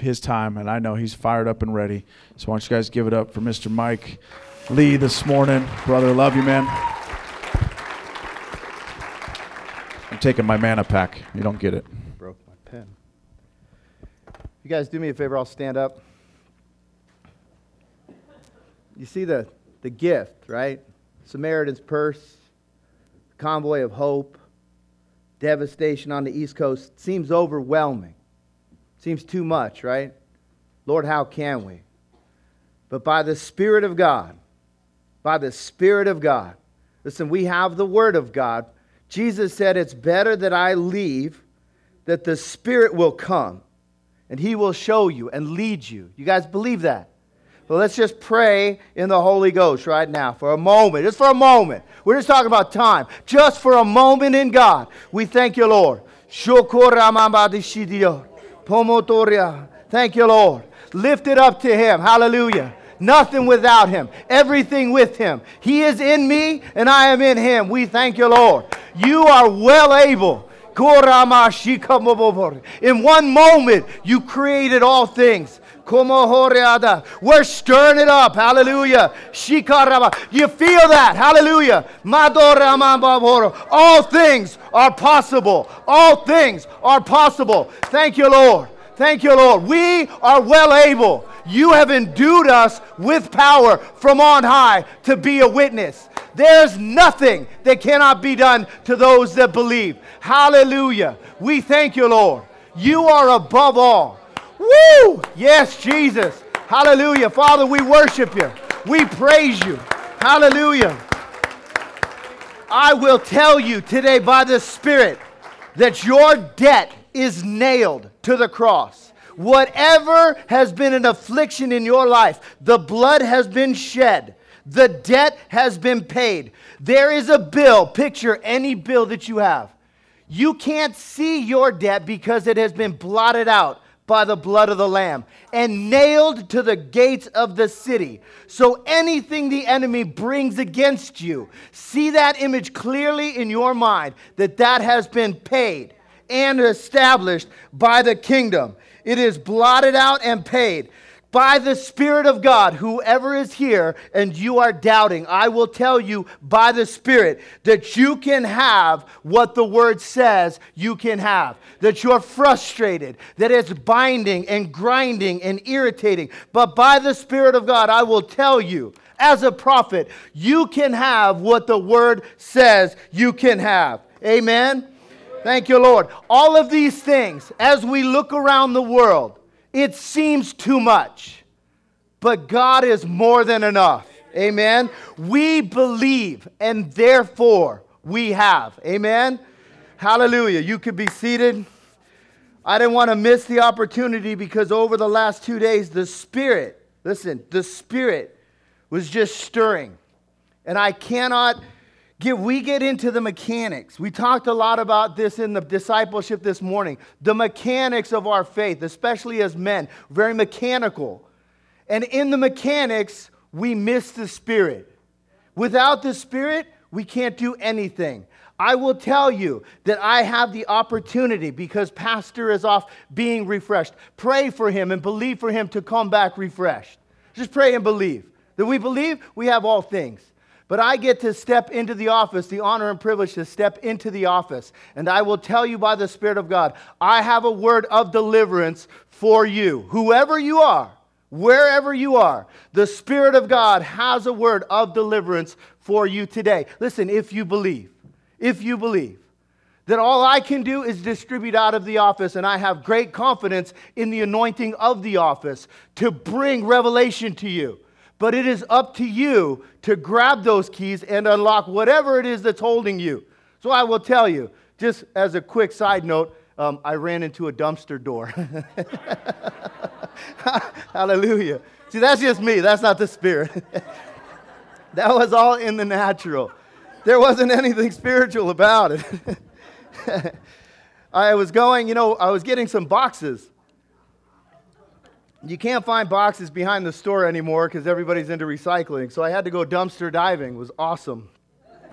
his time, and I know he's fired up and ready. So why don't you guys give it up for Mr. Mike Lee this morning. Brother, love you, man. I'm taking my manna pack. You don't get it. Broke my pen. You guys do me a favor, I'll stand up. You see the, the gift, right? Samaritan's purse, convoy of hope, devastation on the East Coast seems overwhelming. Seems too much, right? Lord, how can we? But by the Spirit of God, by the Spirit of God, listen, we have the Word of God. Jesus said, It's better that I leave, that the Spirit will come and He will show you and lead you. You guys believe that? Well, let's just pray in the Holy Ghost right now for a moment. Just for a moment. We're just talking about time. Just for a moment in God. We thank you, Lord. Thank you, Lord. Lift it up to Him. Hallelujah. Nothing without Him, everything with Him. He is in me, and I am in Him. We thank you, Lord. You are well able. In one moment, you created all things. We're stirring it up. Hallelujah. You feel that? Hallelujah. All things are possible. All things are possible. Thank you, Lord. Thank you, Lord. We are well able. You have endued us with power from on high to be a witness. There's nothing that cannot be done to those that believe. Hallelujah. We thank you, Lord. You are above all. Woo! Yes, Jesus. Hallelujah. Father, we worship you. We praise you. Hallelujah. I will tell you today by the Spirit that your debt is nailed to the cross. Whatever has been an affliction in your life, the blood has been shed. The debt has been paid. There is a bill. Picture any bill that you have. You can't see your debt because it has been blotted out by the blood of the Lamb and nailed to the gates of the city. So anything the enemy brings against you, see that image clearly in your mind that that has been paid and established by the kingdom. It is blotted out and paid by the Spirit of God, whoever is here and you are doubting, I will tell you by the Spirit that you can have what the Word says you can have. That you're frustrated, that it's binding and grinding and irritating. But by the Spirit of God, I will tell you, as a prophet, you can have what the Word says you can have. Amen? Thank you, Lord. All of these things, as we look around the world, it seems too much, but God is more than enough. Amen. We believe and therefore we have. Amen. Hallelujah. You could be seated. I didn't want to miss the opportunity because over the last two days, the Spirit, listen, the Spirit was just stirring. And I cannot Get, we get into the mechanics. We talked a lot about this in the discipleship this morning. The mechanics of our faith, especially as men, very mechanical. And in the mechanics, we miss the Spirit. Without the Spirit, we can't do anything. I will tell you that I have the opportunity because Pastor is off being refreshed. Pray for him and believe for him to come back refreshed. Just pray and believe. That we believe we have all things. But I get to step into the office, the honor and privilege to step into the office. And I will tell you by the Spirit of God, I have a word of deliverance for you. Whoever you are, wherever you are, the Spirit of God has a word of deliverance for you today. Listen, if you believe, if you believe that all I can do is distribute out of the office, and I have great confidence in the anointing of the office to bring revelation to you but it is up to you to grab those keys and unlock whatever it is that's holding you. So I will tell you, just as a quick side note, um, I ran into a dumpster door. Hallelujah. See, that's just me, that's not the spirit. that was all in the natural. There wasn't anything spiritual about it. I was going, you know, I was getting some boxes you can't find boxes behind the store anymore because everybody's into recycling. So I had to go dumpster diving. It was awesome.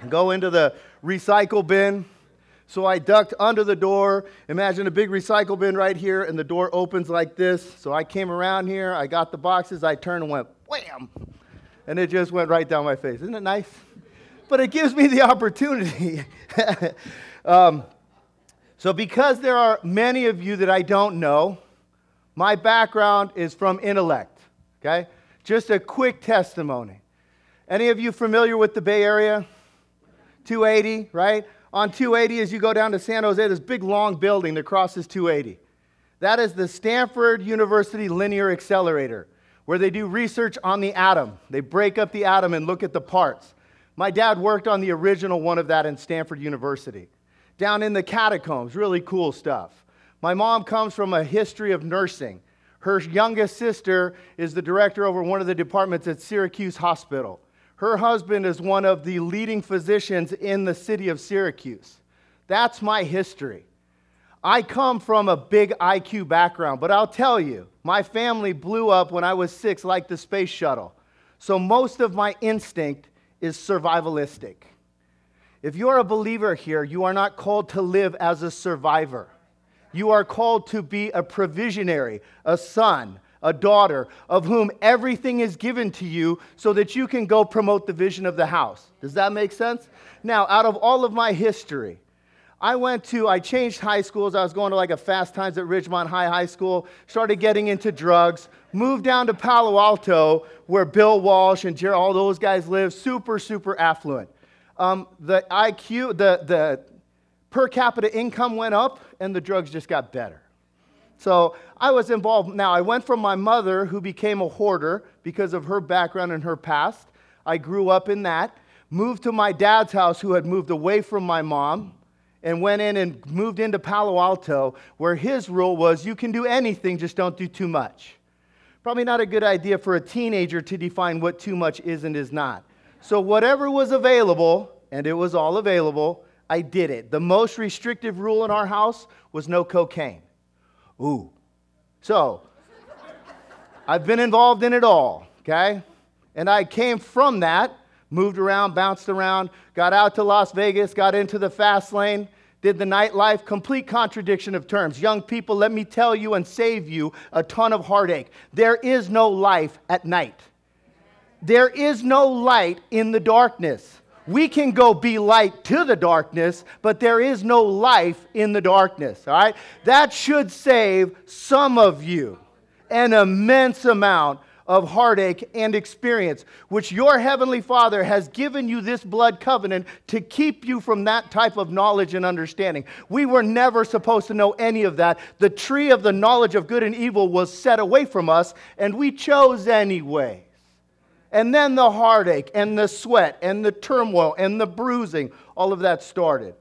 Go into the recycle bin, So I ducked under the door. Imagine a big recycle bin right here, and the door opens like this. So I came around here, I got the boxes, I turned and went wham, and it just went right down my face. Isn't it nice? But it gives me the opportunity. um, so, because there are many of you that I don't know, my background is from intellect, okay? Just a quick testimony. Any of you familiar with the Bay Area? 280, right? On 280, as you go down to San Jose, this big long building that crosses 280. That is the Stanford University Linear Accelerator, where they do research on the atom. They break up the atom and look at the parts. My dad worked on the original one of that in Stanford University. Down in the catacombs, really cool stuff. My mom comes from a history of nursing. Her youngest sister is the director over one of the departments at Syracuse Hospital. Her husband is one of the leading physicians in the city of Syracuse. That's my history. I come from a big IQ background, but I'll tell you, my family blew up when I was six, like the space shuttle. So most of my instinct is survivalistic. If you're a believer here, you are not called to live as a survivor. You are called to be a provisionary, a son, a daughter, of whom everything is given to you so that you can go promote the vision of the house. Does that make sense? Now, out of all of my history, I went to, I changed high schools. I was going to like a Fast Times at Ridgemont High High School, started getting into drugs, moved down to Palo Alto where Bill Walsh and Jerry, all those guys live, super, super affluent. Um, the IQ, the, the per capita income went up and the drugs just got better. So I was involved. Now, I went from my mother, who became a hoarder because of her background and her past. I grew up in that. Moved to my dad's house, who had moved away from my mom, and went in and moved into Palo Alto, where his rule was you can do anything, just don't do too much. Probably not a good idea for a teenager to define what too much is and is not. So, whatever was available, and it was all available, I did it. The most restrictive rule in our house was no cocaine. Ooh. So, I've been involved in it all, okay? And I came from that, moved around, bounced around, got out to Las Vegas, got into the fast lane, did the nightlife, complete contradiction of terms. Young people, let me tell you and save you a ton of heartache. There is no life at night. There is no light in the darkness. We can go be light to the darkness, but there is no life in the darkness, all right? That should save some of you an immense amount of heartache and experience, which your heavenly Father has given you this blood covenant to keep you from that type of knowledge and understanding. We were never supposed to know any of that. The tree of the knowledge of good and evil was set away from us, and we chose anyway. And then the heartache and the sweat and the turmoil and the bruising, all of that started.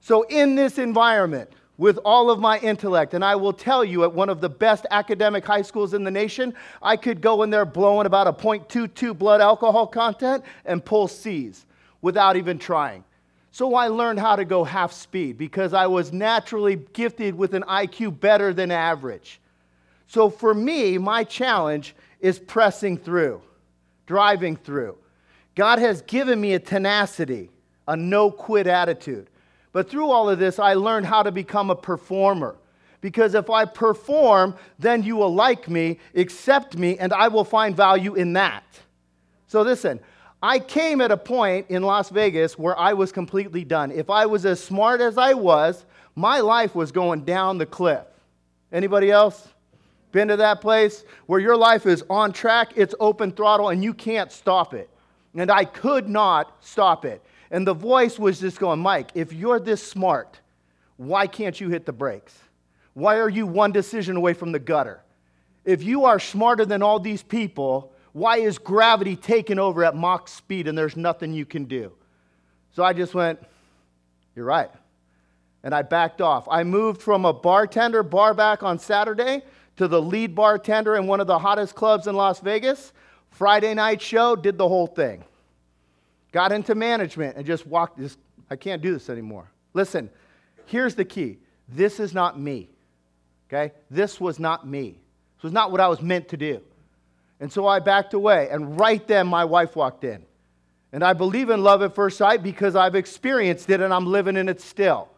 So, in this environment, with all of my intellect, and I will tell you, at one of the best academic high schools in the nation, I could go in there blowing about a 0.22 blood alcohol content and pull C's without even trying. So I learned how to go half speed because I was naturally gifted with an IQ better than average. So for me, my challenge is pressing through driving through. God has given me a tenacity, a no quit attitude. But through all of this, I learned how to become a performer. Because if I perform, then you will like me, accept me, and I will find value in that. So listen, I came at a point in Las Vegas where I was completely done. If I was as smart as I was, my life was going down the cliff. Anybody else? Been to that place where your life is on track, it's open throttle, and you can't stop it. And I could not stop it. And the voice was just going, Mike, if you're this smart, why can't you hit the brakes? Why are you one decision away from the gutter? If you are smarter than all these people, why is gravity taking over at Mach speed and there's nothing you can do? So I just went, You're right. And I backed off. I moved from a bartender bar back on Saturday to the lead bartender in one of the hottest clubs in Las Vegas. Friday night show, did the whole thing. Got into management and just walked this. I can't do this anymore. Listen, here's the key this is not me. Okay? This was not me. This was not what I was meant to do. And so I backed away. And right then, my wife walked in. And I believe in love at first sight because I've experienced it and I'm living in it still.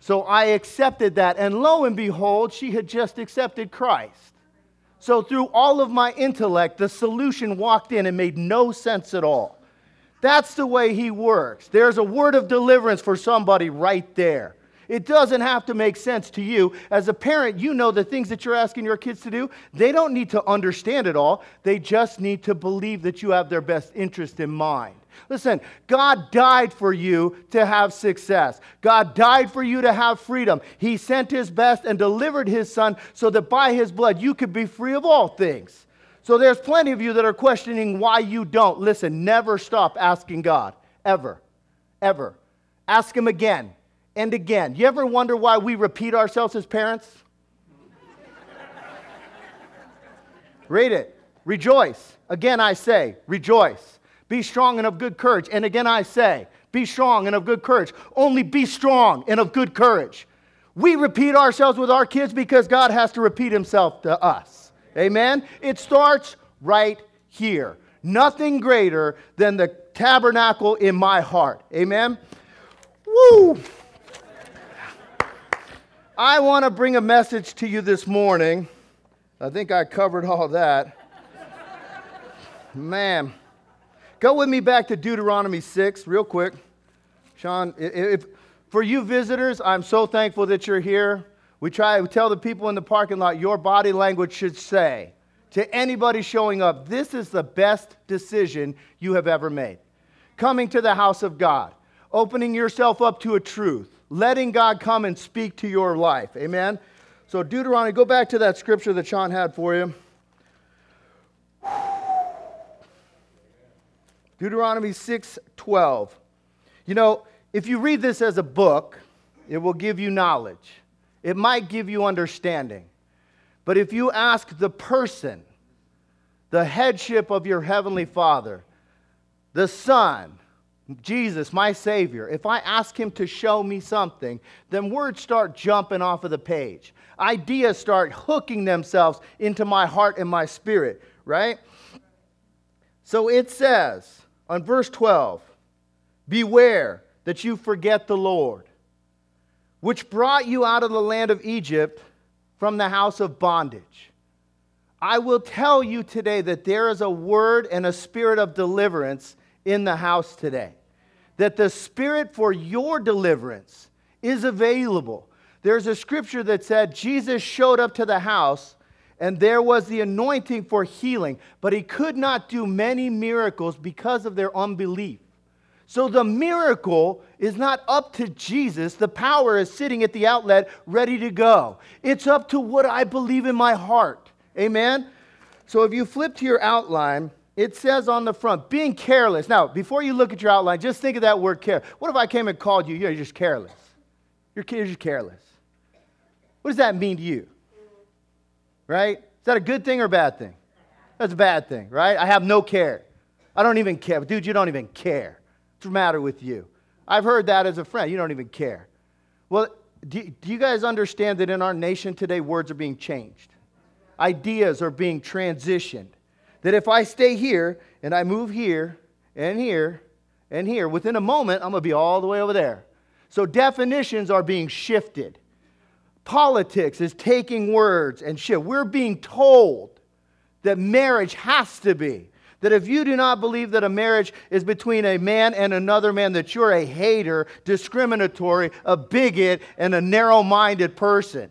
So I accepted that. And lo and behold, she had just accepted Christ. So through all of my intellect, the solution walked in and made no sense at all. That's the way he works. There's a word of deliverance for somebody right there. It doesn't have to make sense to you. As a parent, you know the things that you're asking your kids to do, they don't need to understand it all. They just need to believe that you have their best interest in mind. Listen, God died for you to have success. God died for you to have freedom. He sent his best and delivered his son so that by his blood you could be free of all things. So there's plenty of you that are questioning why you don't. Listen, never stop asking God. Ever. Ever. Ask him again and again. You ever wonder why we repeat ourselves as parents? Read it. Rejoice. Again, I say, rejoice. Be strong and of good courage. And again, I say, be strong and of good courage. Only be strong and of good courage. We repeat ourselves with our kids because God has to repeat himself to us. Amen? It starts right here. Nothing greater than the tabernacle in my heart. Amen? Woo! I want to bring a message to you this morning. I think I covered all that. Man, go with me back to Deuteronomy 6 real quick. Sean, if, for you visitors, I'm so thankful that you're here. We try to tell the people in the parking lot your body language should say to anybody showing up, this is the best decision you have ever made. Coming to the house of God, opening yourself up to a truth, letting God come and speak to your life. Amen? So, Deuteronomy, go back to that scripture that Sean had for you. Deuteronomy 6 12. You know, if you read this as a book, it will give you knowledge, it might give you understanding. But if you ask the person, the headship of your heavenly Father, the Son, Jesus, my Savior, if I ask Him to show me something, then words start jumping off of the page. Ideas start hooking themselves into my heart and my spirit, right? So it says on verse 12 Beware that you forget the Lord, which brought you out of the land of Egypt from the house of bondage. I will tell you today that there is a word and a spirit of deliverance in the house today. That the Spirit for your deliverance is available. There's a scripture that said Jesus showed up to the house and there was the anointing for healing, but he could not do many miracles because of their unbelief. So the miracle is not up to Jesus. The power is sitting at the outlet ready to go. It's up to what I believe in my heart. Amen? So if you flip to your outline, it says on the front, being careless. Now, before you look at your outline, just think of that word care. What if I came and called you, you're just careless? You're, just careless. What does that mean to you? Right? Is that a good thing or a bad thing? That's a bad thing, right? I have no care. I don't even care. Dude, you don't even care. What's the matter with you? I've heard that as a friend. You don't even care. Well, do, do you guys understand that in our nation today, words are being changed? Ideas are being transitioned that if I stay here and I move here and here and here, within a moment, I'm going to be all the way over there. So definitions are being shifted. Politics is taking words and shit. We're being told that marriage has to be. That if you do not believe that a marriage is between a man and another man, that you're a hater, discriminatory, a bigot, and a narrow minded person.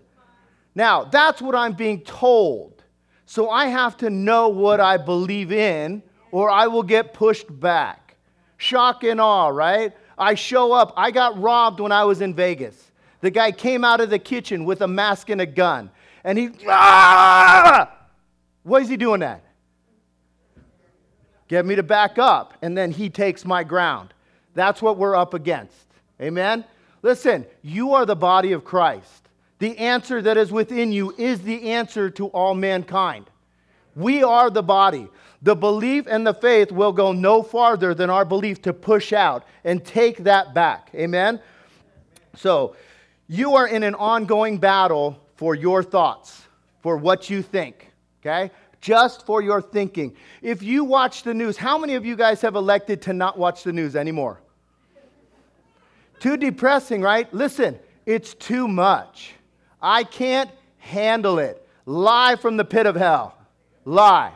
Now, that's what I'm being told. So I have to know what I believe in, or I will get pushed back. Shock and awe, right? I show up. I got robbed when I was in Vegas. The guy came out of the kitchen with a mask and a gun. And he, ah! Why is he doing that? Get me to back up. And then he takes my ground. That's what we're up against. Amen? Listen, you are the body of Christ. The answer that is within you is the answer to all mankind. We are the body. The belief and the faith will go no farther than our belief to push out and take that back. Amen? So, you are in an ongoing battle for your thoughts, for what you think, okay? Just for your thinking. If you watch the news, how many of you guys have elected to not watch the news anymore? Too depressing, right? Listen, It's too much. I can't handle it. Lie from the pit of hell. Lie.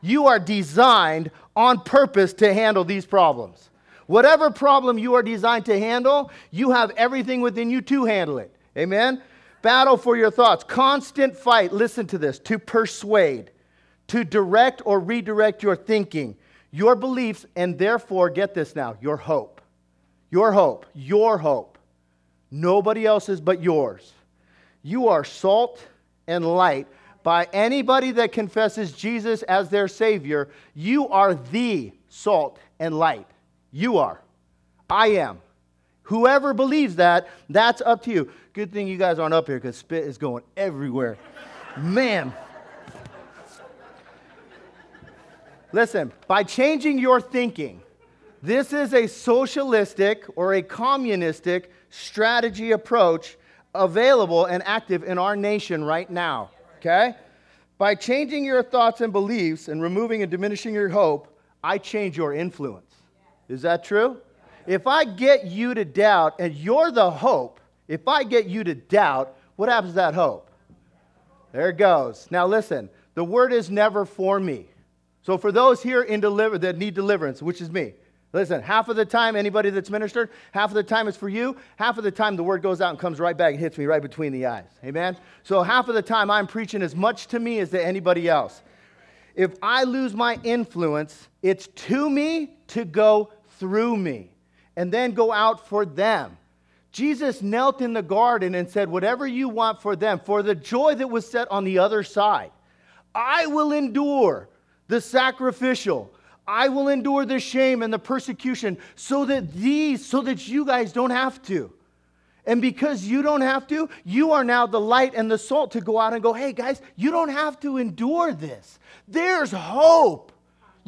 You are designed on purpose to handle these problems. Whatever problem you are designed to handle, you have everything within you to handle it. Amen? Battle for your thoughts. Constant fight, listen to this, to persuade, to direct or redirect your thinking, your beliefs, and therefore, get this now, your hope. Your hope. Your hope. Nobody else's but yours. You are salt and light. By anybody that confesses Jesus as their Savior, you are the salt and light. You are. I am. Whoever believes that, that's up to you. Good thing you guys aren't up here because spit is going everywhere. Man. Listen, by changing your thinking, this is a socialistic or a communistic strategy approach available and active in our nation right now. Okay? By changing your thoughts and beliefs and removing and diminishing your hope, I change your influence. Is that true? If I get you to doubt and you're the hope, if I get you to doubt, what happens to that hope? There it goes. Now listen, the word is never for me. So for those here in deliver that need deliverance, which is me, listen, half of the time anybody that's ministered, half of the time it's for you, half of the time the word goes out and comes right back and hits me right between the eyes. Amen. So half of the time I'm preaching as much to me as to anybody else. If I lose my influence, it's to me to go through me and then go out for them. Jesus knelt in the garden and said, Whatever you want for them, for the joy that was set on the other side, I will endure the sacrificial. I will endure the shame and the persecution so that these, so that you guys don't have to. And because you don't have to, you are now the light and the salt to go out and go, hey guys, you don't have to endure this. There's hope.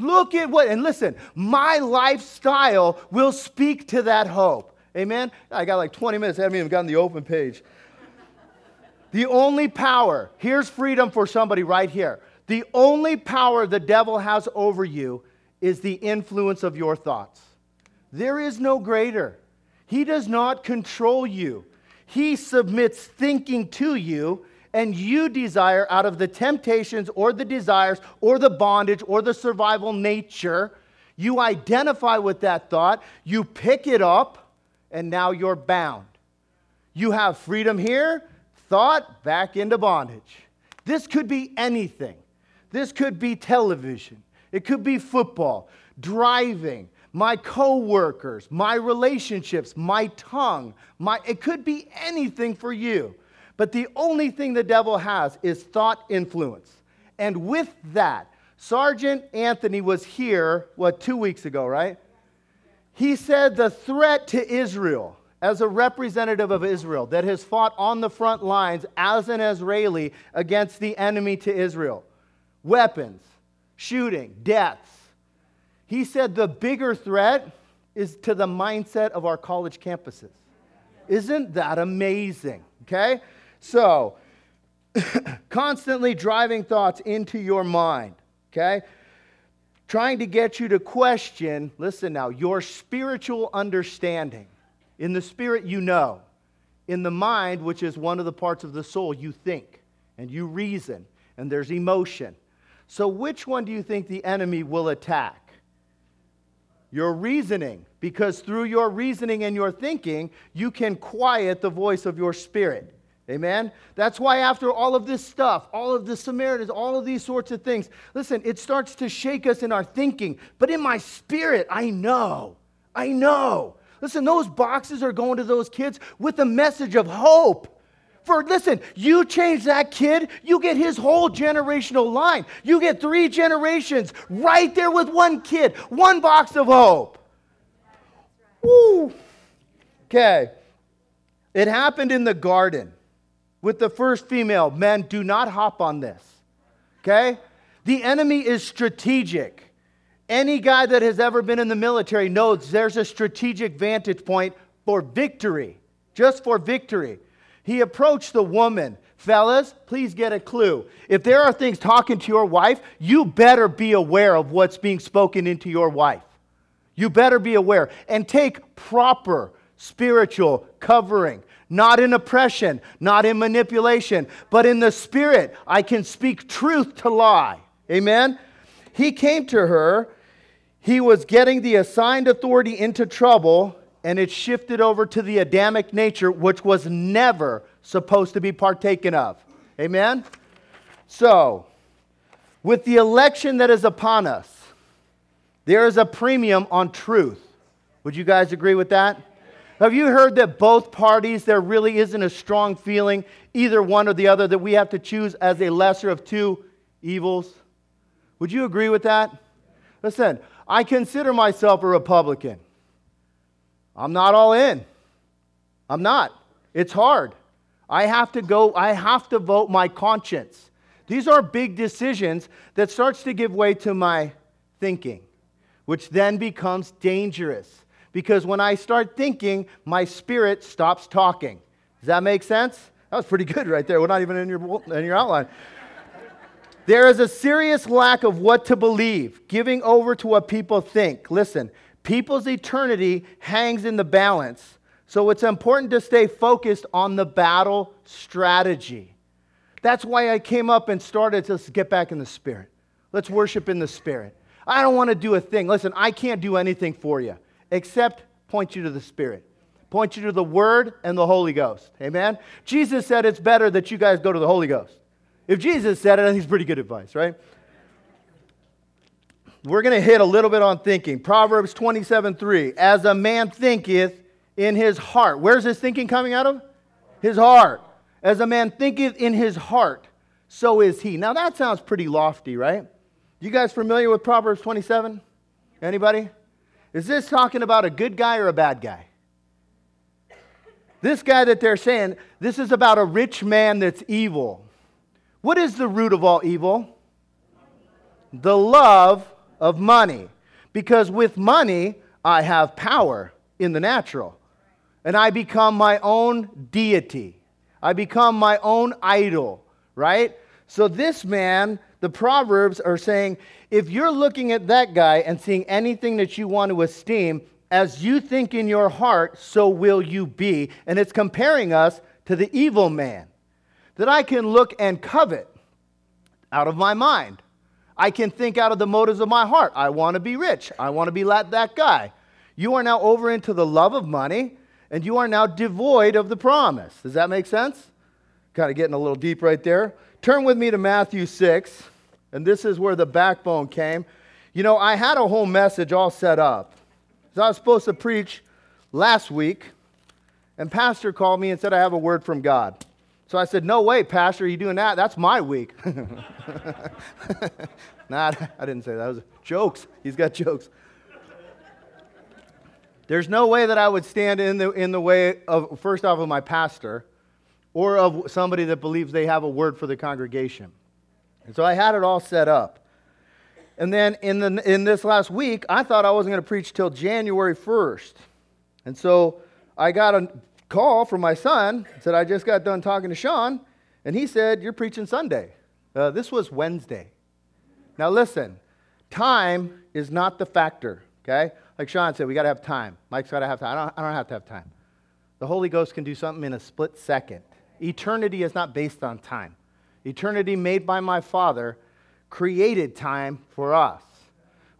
Look at what, and listen, my lifestyle will speak to that hope. Amen? I got like 20 minutes. I haven't even gotten the open page. the only power, here's freedom for somebody right here. The only power the devil has over you is the influence of your thoughts. There is no greater. He does not control you, he submits thinking to you and you desire out of the temptations or the desires or the bondage or the survival nature, you identify with that thought, you pick it up, and now you're bound. You have freedom here, thought back into bondage. This could be anything. This could be television. It could be football, driving, my coworkers, my relationships, my tongue, my it could be anything for you. But the only thing the devil has is thought influence. And with that, Sergeant Anthony was here, what, two weeks ago, right? He said the threat to Israel, as a representative of Israel that has fought on the front lines as an Israeli against the enemy to Israel weapons, shooting, deaths. He said the bigger threat is to the mindset of our college campuses. Isn't that amazing? Okay? So, constantly driving thoughts into your mind, okay? Trying to get you to question, listen now, your spiritual understanding. In the spirit, you know. In the mind, which is one of the parts of the soul, you think and you reason, and there's emotion. So, which one do you think the enemy will attack? Your reasoning, because through your reasoning and your thinking, you can quiet the voice of your spirit. Amen? That's why, after all of this stuff, all of the Samaritans, all of these sorts of things, listen, it starts to shake us in our thinking. But in my spirit, I know. I know. Listen, those boxes are going to those kids with a message of hope. For listen, you change that kid, you get his whole generational line. You get three generations right there with one kid, one box of hope. Woo. Okay. It happened in the garden with the first female. Men, do not hop on this. Okay? The enemy is strategic. Any guy that has ever been in the military knows there's a strategic vantage point for victory, just for victory. He approached the woman. Fellas, please get a clue. If there are things talking to your wife, you better be aware of what's being spoken into your wife. You better be aware and take proper spiritual covering not in oppression, not in manipulation, but in the spirit. I can speak truth to lie. Amen? He came to her. He was getting the assigned authority into trouble, and it shifted over to the Adamic nature, which was never supposed to be partaken of. Amen? So, with the election that is upon us, there is a premium on truth. Would you guys agree with that? Have you heard that both parties, there really isn't a strong feeling, either one or the other, that we have to choose as a lesser of two evils? Would you agree with that? Listen, I consider myself a Republican. I'm not all in. I'm not. It's hard. I have to go, I have to vote my conscience. These are big decisions that starts to give way to my thinking, which then becomes dangerous because when I start thinking, my spirit stops talking. Does that make sense? That was pretty good right there. We're not even in your, in your outline. there is a serious lack of what to believe, giving over to what people think. Listen, people's eternity hangs in the balance. So it's important to stay focused on the battle strategy. That's why I came up and started to get back in the spirit. Let's worship in the spirit. I don't want to do a thing. Listen, I can't do anything for you except point you to the Spirit, point you to the Word and the Holy Ghost. Amen? Jesus said it's better that you guys go to the Holy Ghost. If Jesus said it, I think it's pretty good advice, right? We're going to hit a little bit on thinking. Proverbs 27 3. As a man thinketh in his heart. Where's his thinking coming out of? His heart. As a man thinketh in his heart, so is he. Now that sounds pretty lofty, right? You guys familiar with Proverbs 27? Anybody? Is this talking about a good guy or a bad guy? This guy that they're saying, this is about a rich man that's evil. What is the root of all evil? The love of money. Because with money, I have power in the natural. And I become my own deity. I become my own idol, right? So this man, the Proverbs are saying, if you're looking at that guy and seeing anything that you want to esteem, as you think in your heart, so will you be. And it's comparing us to the evil man that I can look and covet out of my mind. I can think out of the motives of my heart. I want to be rich. I want to be like that guy. You are now over into the love of money, and you are now devoid of the promise. Does that make sense? Kind of getting a little deep right there. Turn with me to Matthew 6. And this is where the backbone came. You know, I had a whole message all set up. So I was supposed to preach last week, and Pastor called me and said, I have a word from God. So I said, No way, Pastor, are you doing that? That's my week. nah, I didn't say that. That was jokes. He's got jokes. There's no way that I would stand in the, in the way of, first off, of my pastor or of somebody that believes they have a word for the congregation. And so I had it all set up. And then in, the, in this last week, I thought I wasn't going to preach till January 1st. And so I got a call from my son, said, I just got done talking to Sean, and he said, You're preaching Sunday. Uh, this was Wednesday. Now listen, time is not the factor, okay? Like Sean said, we got to have time. Mike's got to have time. I don't, I don't have to have time. The Holy Ghost can do something in a split second. Eternity is not based on time eternity made by my Father, created time for us.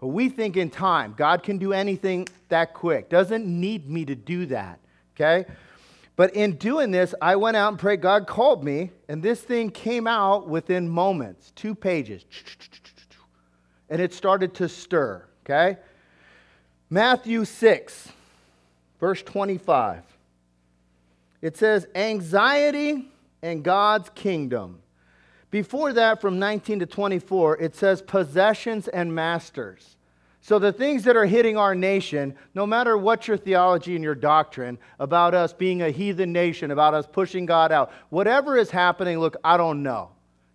But we think in time. God can do anything that quick. Doesn't need me to do that. Okay? But in doing this, I went out and prayed. God called me, and this thing came out within moments, two pages. And it started to stir. Okay? Matthew 6, verse 25. It says, Anxiety and God's kingdom. Before that, from 19 to 24, it says possessions and masters. So, the things that are hitting our nation, no matter what your theology and your doctrine about us being a heathen nation, about us pushing God out, whatever is happening, look, I don't know.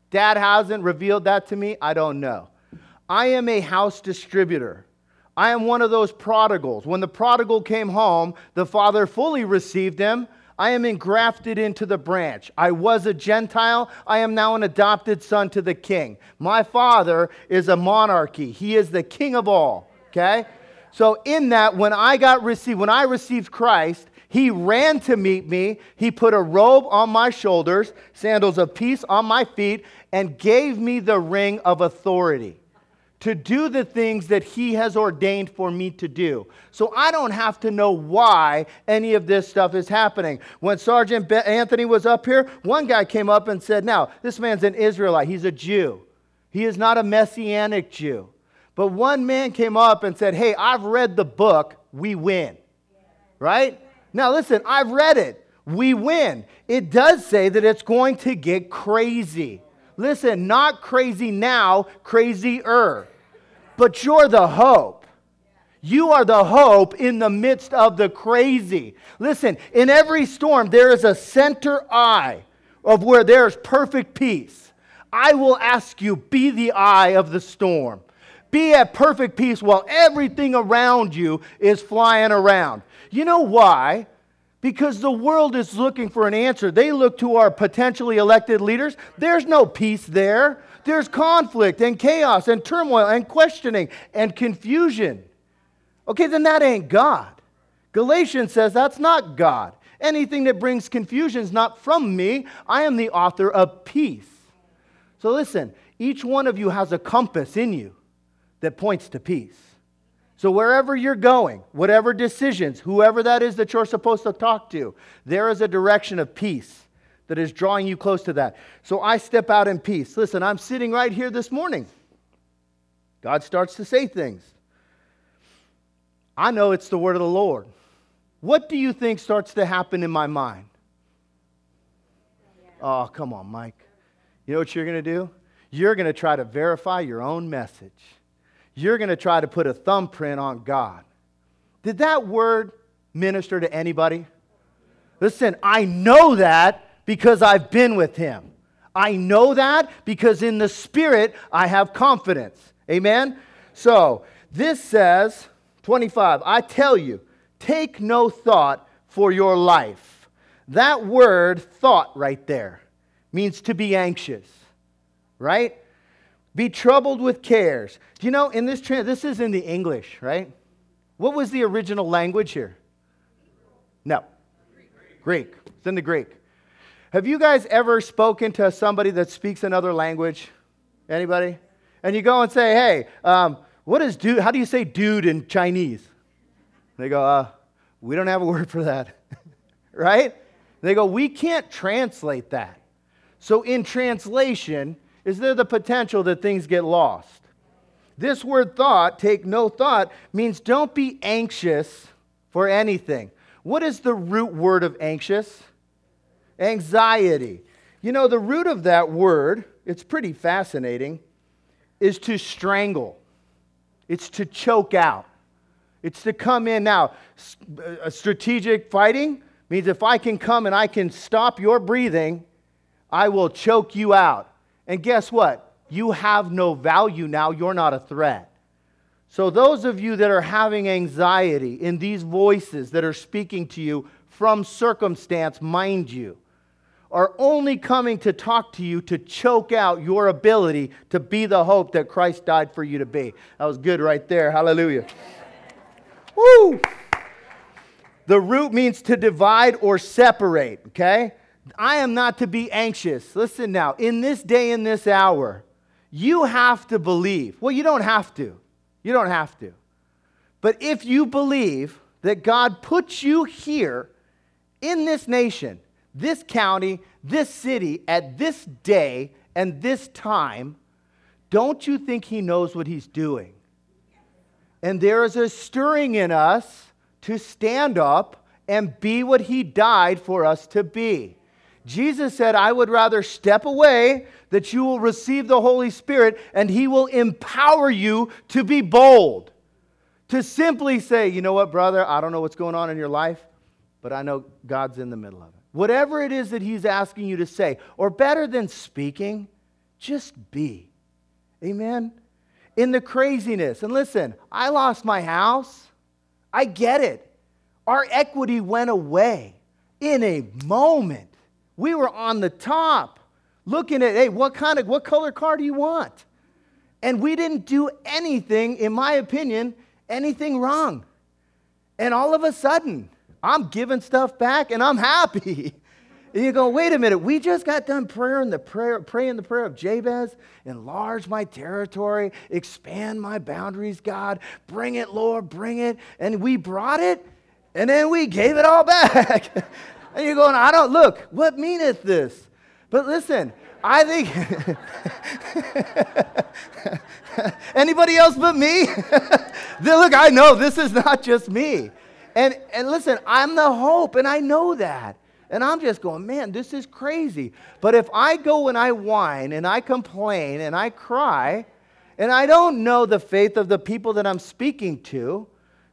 Dad hasn't revealed that to me, I don't know. I am a house distributor. I am one of those prodigals. When the prodigal came home, the father fully received him, I am engrafted into the branch. I was a Gentile. I am now an adopted son to the king. My father is a monarchy. He is the king of all. Okay? So, in that, when I got received, when I received Christ, He ran to meet me. He put a robe on my shoulders, sandals of peace on my feet, and gave me the ring of authority to do the things that He has ordained for me to do. So I don't have to know why any of this stuff is happening. When Sergeant Anthony was up here, one guy came up and said, Now, this man's an Israelite, he's a Jew. He is not a messianic Jew. But one man came up and said, Hey, I've read the book, we win. Right? Now, listen, I've read it. We win. It does say that it's going to get crazy. Listen, not crazy now, crazier. But you're the hope. You are the hope in the midst of the crazy. Listen, in every storm, there is a center eye of where there's perfect peace. I will ask you, be the eye of the storm. Be at perfect peace while everything around you is flying around. You know why? Because the world is looking for an answer. They look to our potentially elected leaders. There's no peace there. There's conflict and chaos and turmoil and questioning and confusion. Okay, then that ain't God. Galatians says that's not God. Anything that brings confusion is not from me. I am the author of peace. So listen, each one of you has a compass in you that points to peace. So, wherever you're going, whatever decisions, whoever that is that you're supposed to talk to, there is a direction of peace that is drawing you close to that. So, I step out in peace. Listen, I'm sitting right here this morning. God starts to say things. I know it's the word of the Lord. What do you think starts to happen in my mind? Oh, come on, Mike. You know what you're going to do? You're going to try to verify your own message you're going to try to put a thumbprint on God. Did that word minister to anybody? Listen, I know that because I've been with him. I know that because in the Spirit I have confidence. Amen? So, this says, 25, I tell you, take no thought for your life. That word, thought, right there, means to be anxious, right? Be troubled with cares. Do you know, in this, this is in the English, right? What was the original language here? No. Greek. It's in the Greek. Have you guys ever spoken to somebody that speaks another language? Anybody? And you go and say, hey, um, what is dude? How do you say dude in Chinese? They go, uh, we don't have a word for that. right? They go, we can't translate that. So in translation, is there the potential that things get lost? This word thought, take no thought, means don't be anxious for anything. What is the root word of anxious? Anxiety. You know, the root of that word, it's pretty fascinating, is to strangle, it's to choke out, it's to come in. Now, a uh, strategic fighting means if I can come and I can stop your breathing, I will choke you out. And guess what? You have no value now. You're not a threat. So, those of you that are having anxiety in these voices that are speaking to you from circumstance, mind you, are only coming to talk to you to choke out your ability to be the hope that Christ died for you to be. That was good right there. Hallelujah. Woo! The root means to divide or separate, okay? I am not to be anxious. Listen now, in this day, in this hour, you have to believe. Well, you don't have to. You don't have to. But if you believe that God put you here in this nation, this county, this city, at this day and this time, don't you think He knows what He's doing? And there is a stirring in us to stand up and be what He died for us to be. Jesus said, I would rather step away that you will receive the Holy Spirit and He will empower you to be bold. To simply say, you know what, brother, I don't know what's going on in your life, but I know God's in the middle of it. Whatever it is that He's asking you to say, or better than speaking, just be. Amen? In the craziness. And listen, I lost my house. I get it. Our equity went away in a moment. We were on the top looking at, hey, what kind of, what color car do you want? And we didn't do anything, in my opinion, anything wrong. And all of a sudden, I'm giving stuff back and I'm happy. And you go, wait a minute, we just got done prayer in the prayer, praying the prayer of Jabez, enlarge my territory, expand my boundaries, God, bring it, Lord, bring it. And we brought it, and then we gave it all back. and you're going, I don't look, what meaneth this? But listen, I think anybody else but me? look, I know this is not just me. And, and listen, I'm the hope, and I know that. And I'm just going, man, this is crazy. But if I go and I whine and I complain and I cry, and I don't know the faith of the people that I'm speaking to,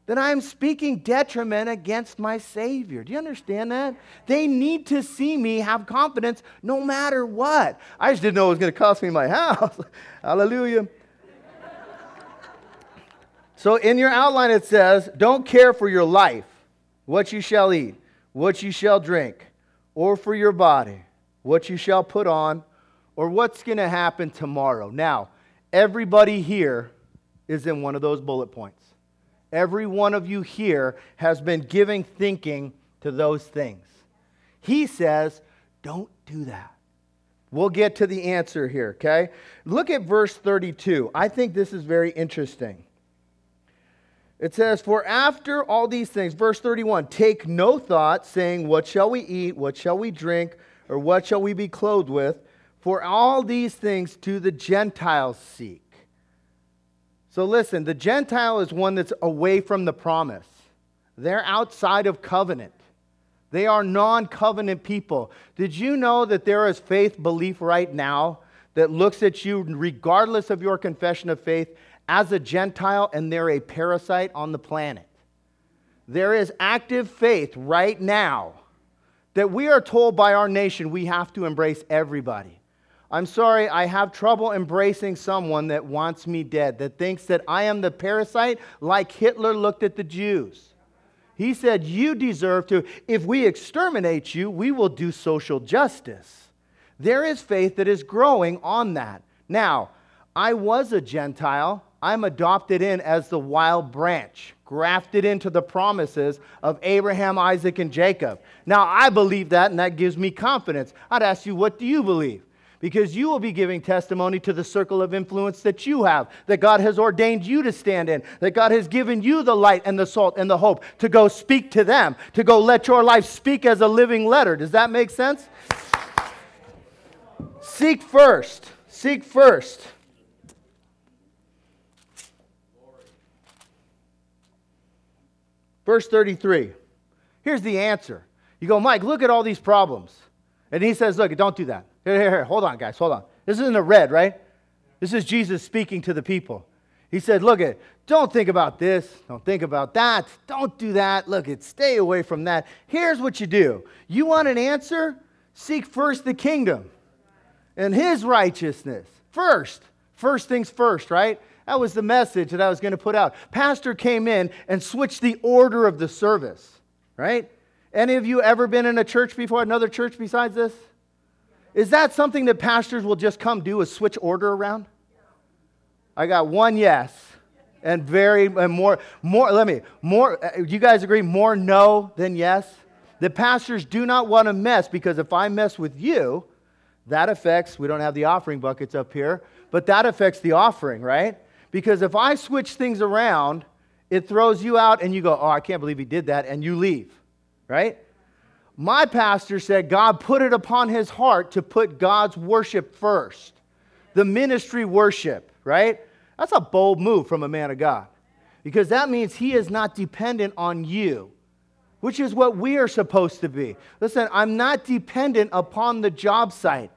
then I'm speaking detriment against my Savior. Do you understand that? They need to see me have confidence no matter what. I just didn't know it was going to cost me my house. Hallelujah. So in your outline, it says, Don't care for your life, what you shall eat what you shall drink, or for your body, what you shall put on, or what's going to happen tomorrow. Now, everybody here is in one of those bullet points. Every one of you here has been giving thinking to those things. He says, don't do that. We'll get to the answer here, okay? Look at verse 32. I think this is very interesting. It says, For after all these things, verse 31, take no thought, saying, What shall we eat? What shall we drink? Or what shall we be clothed with? For all these things do the Gentiles seek. So listen, the Gentile is one that's away from the promise. They're outside of covenant. They are non covenant people. Did you know that there is faith belief right now that looks at you, regardless of your confession of faith, as a Gentile and they're a parasite on the planet. There is active faith right now that we are told by our nation we have to embrace everybody. I'm sorry, I have trouble embracing someone that wants me dead, that thinks that I am the parasite like Hitler looked at the Jews. He said, You deserve to, if we exterminate you, we will do social justice. There is faith that is growing on that. Now, I was a Gentile. I'm adopted in as the wild branch, grafted into the promises of Abraham, Isaac, and Jacob. Now, I believe that, and that gives me confidence. I'd ask you, what do you believe? Because you will be giving testimony to the circle of influence that you have, that God has ordained you to stand in, that God has given you the light and the salt and the hope to go speak to them, to go let your life speak as a living letter. Does that make sense? Seek first. Seek first. Verse 33. Here's the answer. You go, Mike, look at all these problems. And he says, Look, don't do that. Here, here, here. Hold on, guys. Hold on. This is in the red, right? This is Jesus speaking to the people. He said, Look at, don't think about this. Don't think about that. Don't do that. Look at, stay away from that. Here's what you do. You want an answer? Seek first the kingdom and his righteousness. First. First things first, right? That was the message that I was going to put out. Pastor came in and switched the order of the service, right? Any of you ever been in a church before, another church besides this? Is that something that pastors will just come do, is switch order around? I got one yes, and very and more more. Let me more. Uh, you guys agree? More no than yes. The pastors do not want to mess because if I mess with you, that affects. We don't have the offering buckets up here, but that affects the offering, right? Because if I switch things around, it throws you out and you go, oh, I can't believe he did that, and you leave, right? My pastor said God put it upon his heart to put God's worship first, the ministry worship, right? That's a bold move from a man of God because that means he is not dependent on you, which is what we are supposed to be. Listen, I'm not dependent upon the job site.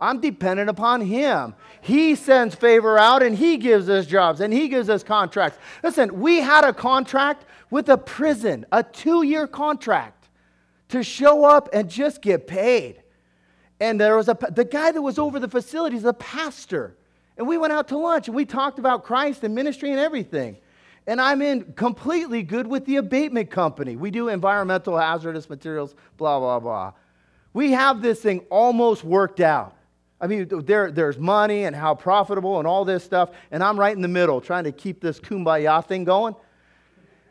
I'm dependent upon Him. He sends favor out and He gives us jobs and He gives us contracts. Listen, we had a contract with a prison, a two year contract to show up and just get paid. And there was a, the guy that was over the facilities, a pastor. And we went out to lunch and we talked about Christ and ministry and everything. And I'm in completely good with the abatement company. We do environmental hazardous materials, blah, blah, blah. We have this thing almost worked out. I mean, there, there's money and how profitable and all this stuff, and I'm right in the middle trying to keep this kumbaya thing going.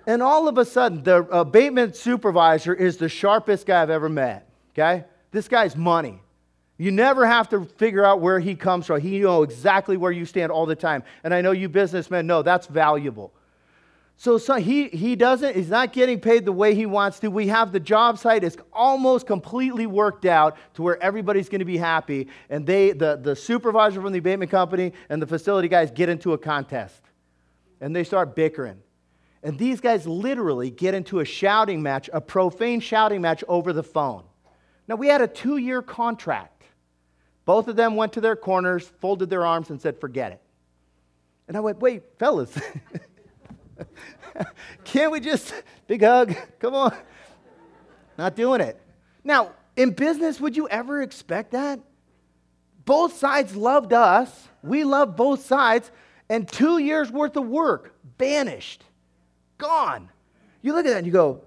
And all of a sudden, the abatement supervisor is the sharpest guy I've ever met. Okay? This guy's money. You never have to figure out where he comes from. He knows exactly where you stand all the time. And I know you businessmen know that's valuable. So, so he, he doesn't, he's not getting paid the way he wants to. We have the job site is almost completely worked out to where everybody's going to be happy. And they, the, the supervisor from the abatement company and the facility guys get into a contest. And they start bickering. And these guys literally get into a shouting match, a profane shouting match over the phone. Now, we had a two year contract. Both of them went to their corners, folded their arms, and said, Forget it. And I went, Wait, fellas. Can't we just, big hug, come on. Not doing it. Now, in business, would you ever expect that? Both sides loved us. We love both sides. And two years worth of work banished, gone. You look at that and you go,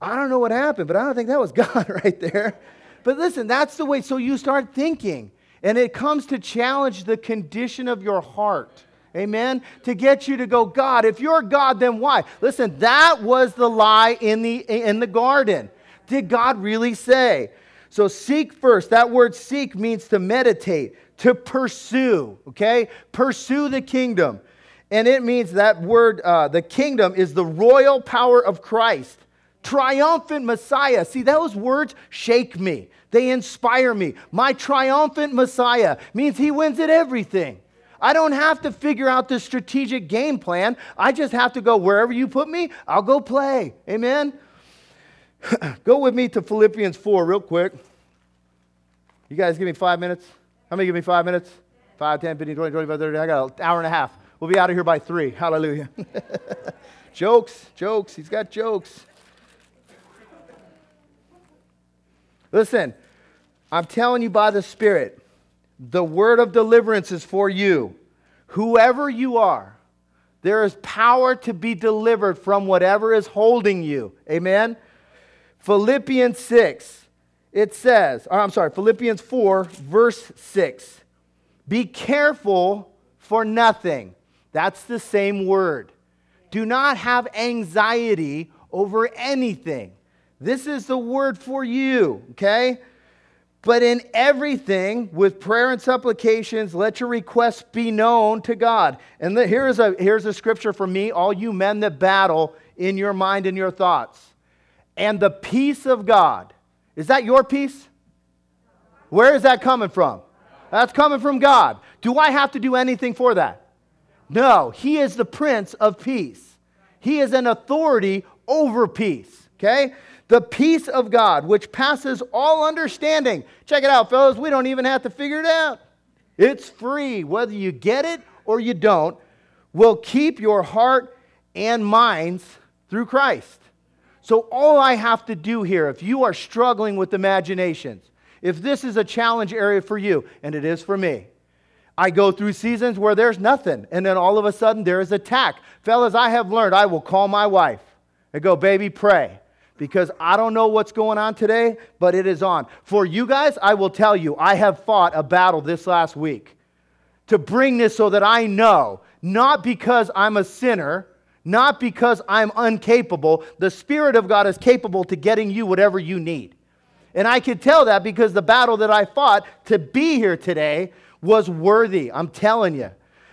I don't know what happened, but I don't think that was God right there. But listen, that's the way. So you start thinking, and it comes to challenge the condition of your heart. Amen? To get you to go, God, if you're God, then why? Listen, that was the lie in the, in the garden. Did God really say? So seek first. That word seek means to meditate, to pursue, okay? Pursue the kingdom. And it means that word, uh, the kingdom, is the royal power of Christ. Triumphant Messiah. See, those words shake me, they inspire me. My triumphant Messiah means he wins at everything. I don't have to figure out the strategic game plan. I just have to go wherever you put me, I'll go play. Amen? go with me to Philippians 4 real quick. You guys give me five minutes? How many give me five minutes? 5, 10, 15, 20, 25, 30. I got an hour and a half. We'll be out of here by 3. Hallelujah. jokes, jokes. He's got jokes. Listen, I'm telling you by the Spirit the word of deliverance is for you. Whoever you are, there is power to be delivered from whatever is holding you. Amen? Philippians 6, it says, I'm sorry, Philippians 4, verse 6. Be careful for nothing. That's the same word. Do not have anxiety over anything. This is the word for you, okay? But in everything, with prayer and supplications, let your requests be known to God. And the, here's, a, here's a scripture for me, all you men that battle in your mind and your thoughts. And the peace of God. Is that your peace? Where is that coming from? That's coming from God. Do I have to do anything for that? No. He is the Prince of Peace, He is an authority over peace. Okay? The peace of God, which passes all understanding. Check it out, fellas. We don't even have to figure it out. It's free, whether you get it or you don't, will keep your heart and minds through Christ. So, all I have to do here, if you are struggling with imaginations, if this is a challenge area for you, and it is for me, I go through seasons where there's nothing, and then all of a sudden there is attack. Fellas, I have learned I will call my wife and go, baby, pray because I don't know what's going on today, but it is on. For you guys, I will tell you, I have fought a battle this last week to bring this so that I know, not because I'm a sinner, not because I'm incapable, the Spirit of God is capable to getting you whatever you need. And I could tell that because the battle that I fought to be here today was worthy. I'm telling you.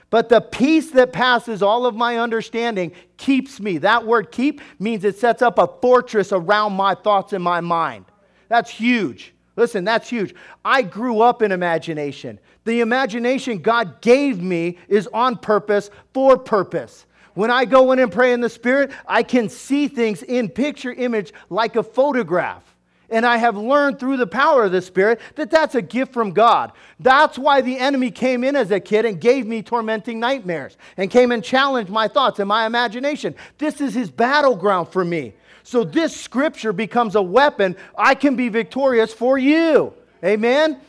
But the peace that passes all of my understanding keeps me. That word keep means it sets up a fortress around my thoughts and my mind. That's huge. Listen, that's huge. I grew up in imagination. The imagination God gave me is on purpose for purpose. When I go in and pray in the Spirit, I can see things in picture image like a photograph. And I have learned through the power of the Spirit that that's a gift from God. That's why the enemy came in as a kid and gave me tormenting nightmares and came and challenged my thoughts and my imagination. This is his battleground for me. So this scripture becomes a weapon. I can be victorious for you. Amen?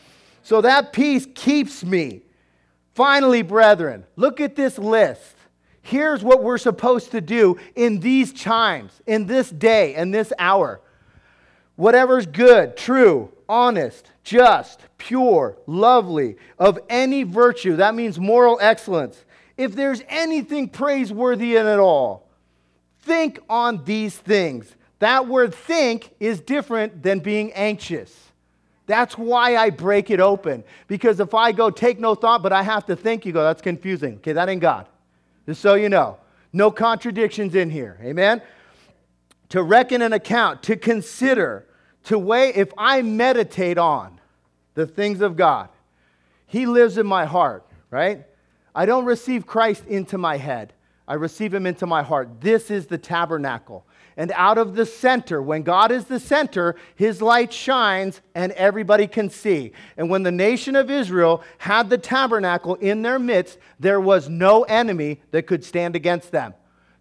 So that peace keeps me. Finally, brethren, look at this list. Here's what we're supposed to do in these times, in this day, and this hour whatever's good, true, honest, just, pure, lovely, of any virtue, that means moral excellence. If there's anything praiseworthy in it all, think on these things. That word think is different than being anxious. That's why I break it open. Because if I go, take no thought, but I have to think, you go, that's confusing. Okay, that ain't God. Just so you know. No contradictions in here. Amen? To reckon an account, to consider, to weigh, if I meditate on the things of God, He lives in my heart, right? I don't receive Christ into my head, I receive Him into my heart. This is the tabernacle. And out of the center, when God is the center, his light shines and everybody can see. And when the nation of Israel had the tabernacle in their midst, there was no enemy that could stand against them.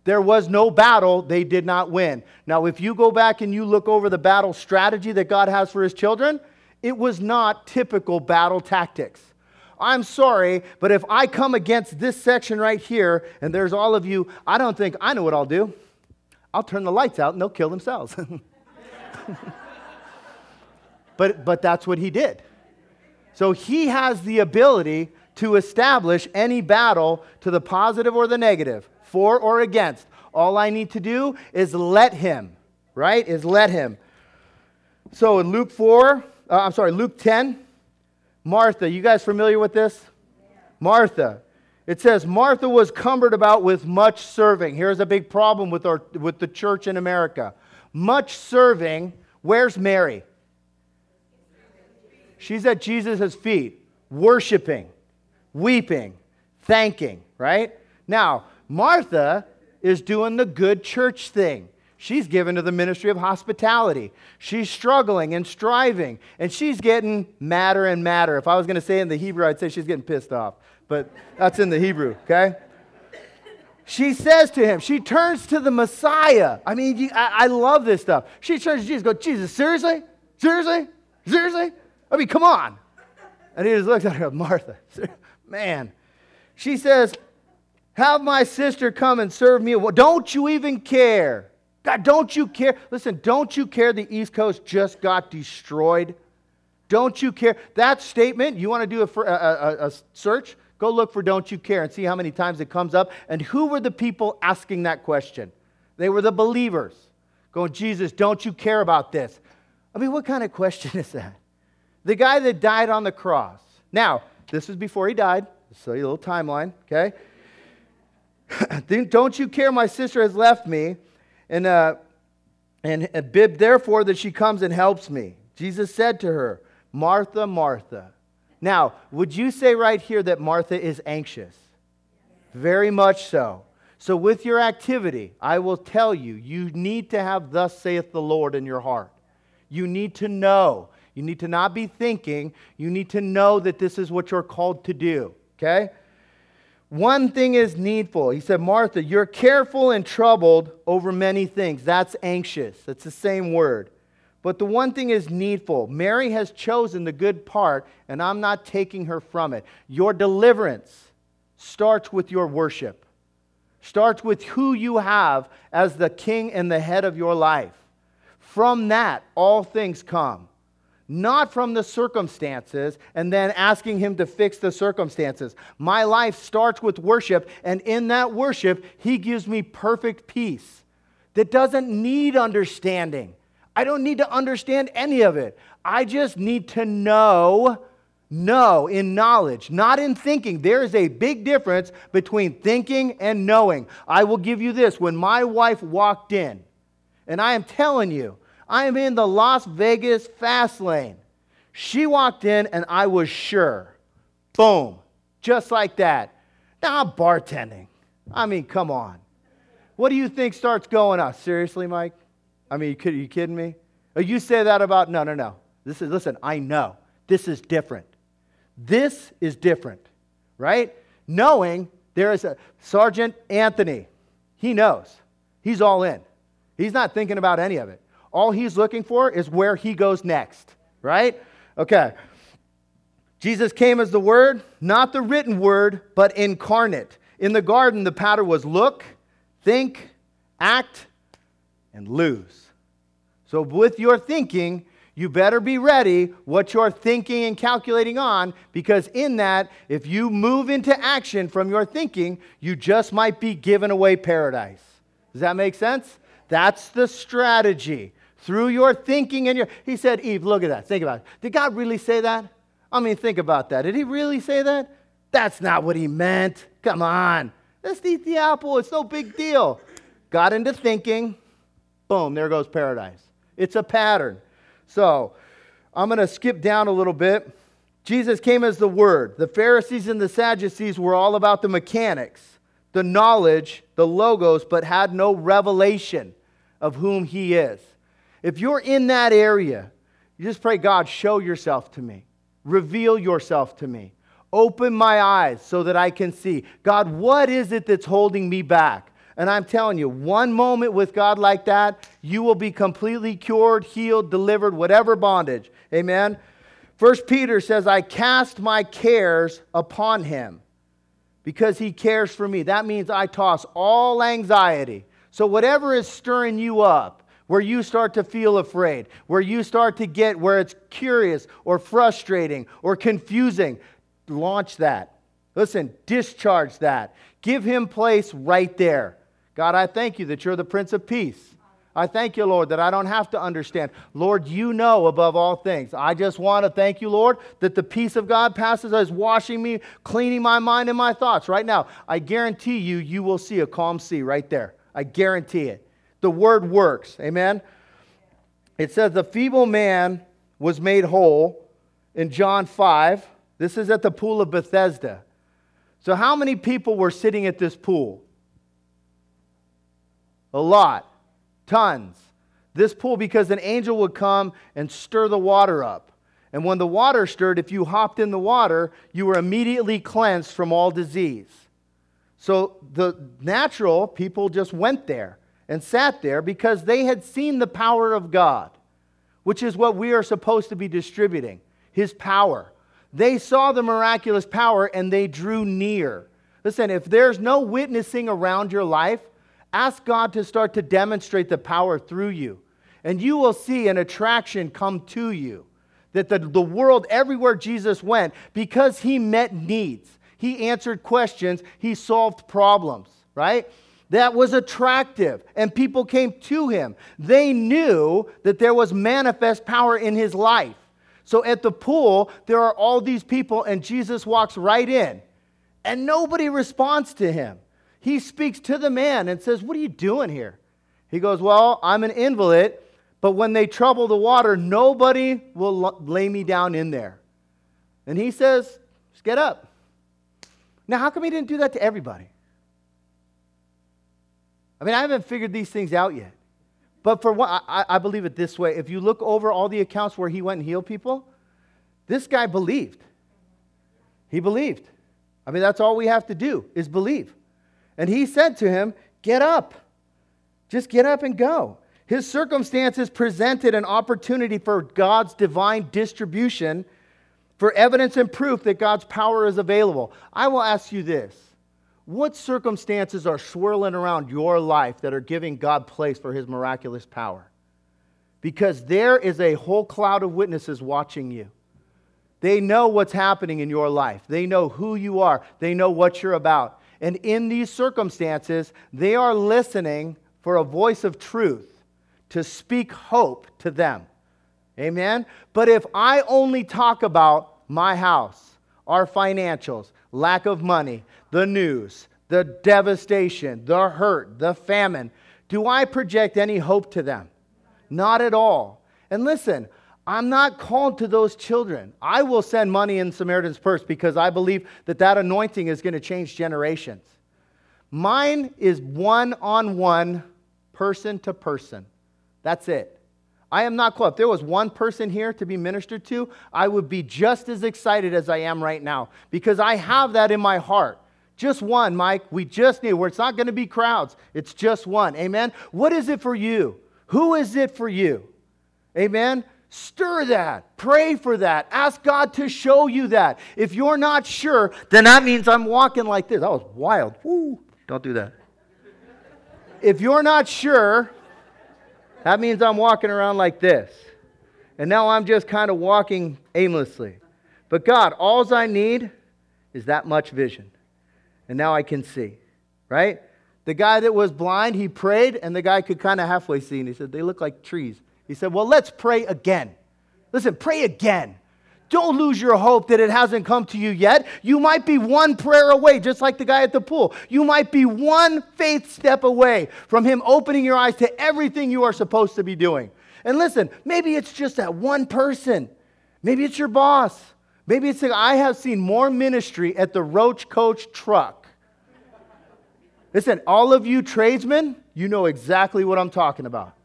There was no battle they did not win. Now, if you go back and you look over the battle strategy that God has for his children, it was not typical battle tactics. I'm sorry, but if I come against this section right here, and there's all of you, I don't think I know what I'll do. I'll turn the lights out and they'll kill themselves. but, but that's what he did. So he has the ability to establish any battle to the positive or the negative, for or against. All I need to do is let him, right? Is let him. So in Luke 4, uh, I'm sorry, Luke 10, Martha, you guys familiar with this? Martha, it says, Martha was cumbered about with much serving. Here's a big problem with, our, with the church in America. Much serving. Where's Mary? She's at Jesus' feet, worshiping, weeping, thanking, right? Now, Martha is doing the good church thing. She's given to the ministry of hospitality. She's struggling and striving, and she's getting madder and madder. If I was going to say in the Hebrew, I'd say she's getting pissed off but that's in the Hebrew, okay? She says to him, she turns to the Messiah. I mean, I, love this stuff. She turns to Jesus, go, Jesus, seriously? Seriously? Seriously? I mean, come on. And he just looks at her, Martha, man. She says, have my sister come and serve me. Well, don't you even care? God, don't you care? Listen, don't you care the East Coast just got destroyed? Don't you care? That statement, you want to do a, a, a, a search? Go look for Don't You Care and see how many times it comes up. And who were the people asking that question? They were the believers. Going, Jesus, don't you care about this? I mean, what kind of question is that? The guy that died on the cross. Now, this was before he died. So a little timeline, okay? don't you care? My sister has left me, and uh, and bib therefore that she comes and helps me. Jesus said to her, Martha, Martha. Now, would you say right here that Martha is anxious? Very much so. So, with your activity, I will tell you, you need to have, Thus saith the Lord, in your heart. You need to know. You need to not be thinking. You need to know that this is what you're called to do. Okay? One thing is needful. He said, Martha, you're careful and troubled over many things. That's anxious. That's the same word. But the one thing is needful. Mary has chosen the good part, and I'm not taking her from it. Your deliverance starts with your worship, starts with who you have as the king and the head of your life. From that, all things come. Not from the circumstances and then asking Him to fix the circumstances. My life starts with worship, and in that worship, He gives me perfect peace that doesn't need understanding I don't need to understand any of it. I just need to know, know in knowledge, not in thinking. There is a big difference between thinking and knowing. I will give you this. When my wife walked in, and I am telling you, I am in the Las Vegas fast lane. She walked in, and I was sure. Boom. Just like that. Now I'm bartending. I mean, come on. What do you think starts going on? Seriously, Mike? I mean, are you kidding me? Or you say that about, no, no, no. This is, listen, I know. This is different. This is different, right? Knowing there is a Sergeant Anthony. He knows. He's all in. He's not thinking about any of it. All he's looking for is where he goes next, right? Okay. Jesus came as the Word, not the written Word, but incarnate. In the garden, the pattern was look, think, act, and lose. So, with your thinking, you better be ready what you're thinking and calculating on, because in that, if you move into action from your thinking, you just might be giving away paradise. Does that make sense? That's the strategy. Through your thinking and your. He said, Eve, look at that. Think about it. Did God really say that? I mean, think about that. Did he really say that? That's not what he meant. Come on. Let's eat the apple. It's no big deal. Got into thinking. Boom, there goes paradise. It's a pattern. So I'm going to skip down a little bit. Jesus came as the Word. The Pharisees and the Sadducees were all about the mechanics, the knowledge, the logos, but had no revelation of whom He is. If you're in that area, you just pray, God, show yourself to me, reveal yourself to me, open my eyes so that I can see. God, what is it that's holding me back? And I'm telling you, one moment with God like that, you will be completely cured, healed, delivered, whatever bondage. Amen. First Peter says, I cast my cares upon him because he cares for me. That means I toss all anxiety. So, whatever is stirring you up, where you start to feel afraid, where you start to get where it's curious or frustrating or confusing, launch that. Listen, discharge that. Give him place right there. God, I thank you that you're the Prince of Peace. I thank you, Lord, that I don't have to understand. Lord, you know above all things. I just want to thank you, Lord, that the peace of God passes as washing me, cleaning my mind and my thoughts. Right now, I guarantee you, you will see a calm sea right there. I guarantee it. The word works. Amen. It says, The feeble man was made whole in John 5. This is at the pool of Bethesda. So, how many people were sitting at this pool? A lot. Tons. This pool, because an angel would come and stir the water up. And when the water stirred, if you hopped in the water, you were immediately cleansed from all disease. So the natural people just went there and sat there because they had seen the power of God, which is what we are supposed to be distributing His power. They saw the miraculous power and they drew near. Listen, if there's no witnessing around your life, Ask God to start to demonstrate the power through you. And you will see an attraction come to you. That the, the world, everywhere Jesus went, because he met needs, he answered questions, he solved problems, right? That was attractive, and people came to him. They knew that there was manifest power in his life. So at the pool, there are all these people, and Jesus walks right in, and nobody responds to him he speaks to the man and says, What are you doing here? He goes, Well, I'm an invalid, but when they trouble the water, nobody will lay me down in there. And he says, Just get up. Now, how come he didn't do that to everybody? I mean, I haven't figured these things out yet. But for what I, I believe it this way if you look over all the accounts where he went and healed people, this guy believed. He believed. I mean, that's all we have to do is believe. And he said to him, Get up. Just get up and go. His circumstances presented an opportunity for God's divine distribution for evidence and proof that God's power is available. I will ask you this What circumstances are swirling around your life that are giving God place for his miraculous power? Because there is a whole cloud of witnesses watching you. They know what's happening in your life, they know who you are, they know what you're about. And in these circumstances, they are listening for a voice of truth to speak hope to them. Amen? But if I only talk about my house, our financials, lack of money, the news, the devastation, the hurt, the famine, do I project any hope to them? Not at all. And listen, I'm not called to those children. I will send money in Samaritan's purse because I believe that that anointing is going to change generations. Mine is one on one, person to person. That's it. I am not called. If there was one person here to be ministered to, I would be just as excited as I am right now because I have that in my heart. Just one, Mike. We just need where it's not going to be crowds. It's just one. Amen. What is it for you? Who is it for you? Amen. Stir that. Pray for that. Ask God to show you that. If you're not sure, then that means I'm walking like this. That was wild. Woo. Don't do that. If you're not sure, that means I'm walking around like this. And now I'm just kind of walking aimlessly. But God, all I need is that much vision. And now I can see, right? The guy that was blind, he prayed, and the guy could kind of halfway see, and he said, They look like trees. He said, Well, let's pray again. Listen, pray again. Don't lose your hope that it hasn't come to you yet. You might be one prayer away, just like the guy at the pool. You might be one faith step away from him opening your eyes to everything you are supposed to be doing. And listen, maybe it's just that one person. Maybe it's your boss. Maybe it's like, I have seen more ministry at the Roach Coach truck. Listen, all of you tradesmen, you know exactly what I'm talking about.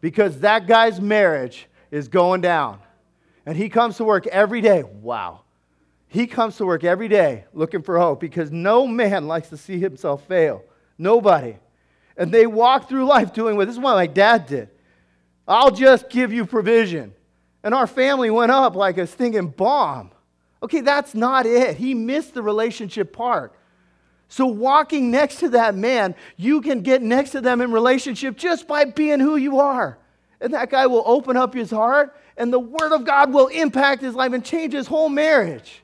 Because that guy's marriage is going down. And he comes to work every day. Wow. He comes to work every day looking for hope because no man likes to see himself fail. Nobody. And they walk through life doing what this is what my dad did. I'll just give you provision. And our family went up like a stinging bomb. Okay, that's not it. He missed the relationship part. So, walking next to that man, you can get next to them in relationship just by being who you are. And that guy will open up his heart and the Word of God will impact his life and change his whole marriage.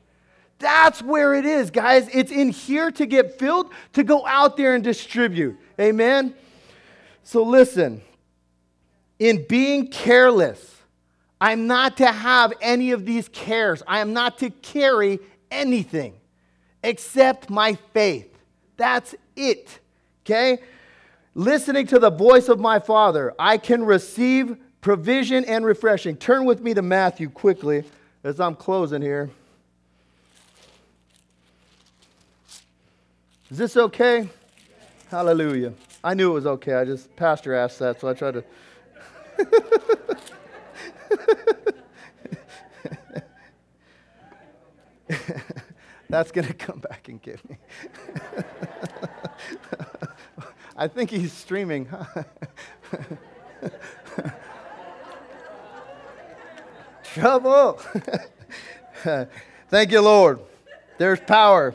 That's where it is, guys. It's in here to get filled, to go out there and distribute. Amen? So listen, in being careless, I'm not to have any of these cares. I am not to carry anything except my faith. That's it. Okay? Listening to the voice of my Father, I can receive provision and refreshing. Turn with me to Matthew quickly as I'm closing here. Is this okay? Hallelujah. I knew it was okay. I just, Pastor asked that, so I tried to. That's going to come back and get me. I think he's streaming. Trouble. Thank you, Lord. There's power.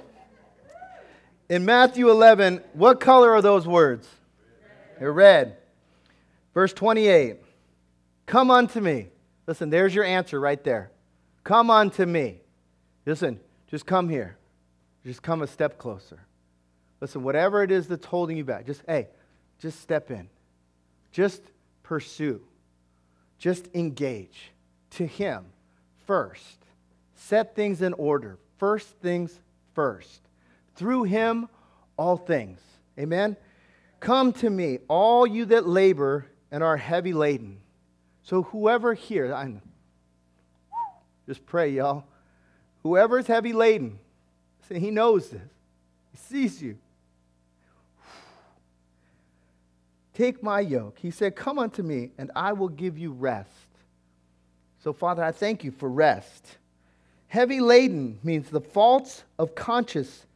In Matthew 11, what color are those words? They're red. Verse 28 Come unto me. Listen, there's your answer right there. Come unto me. Listen, just come here. Just come a step closer. Listen, whatever it is that's holding you back, just, hey, just step in. Just pursue. Just engage to Him first. Set things in order. First things first. Through Him, all things. Amen? Come to me, all you that labor and are heavy laden. So, whoever here, I'm, just pray, y'all. Whoever is heavy laden, see, he knows this. He sees you. Take my yoke. He said, Come unto me, and I will give you rest. So, Father, I thank you for rest. Heavy laden means the faults of conscience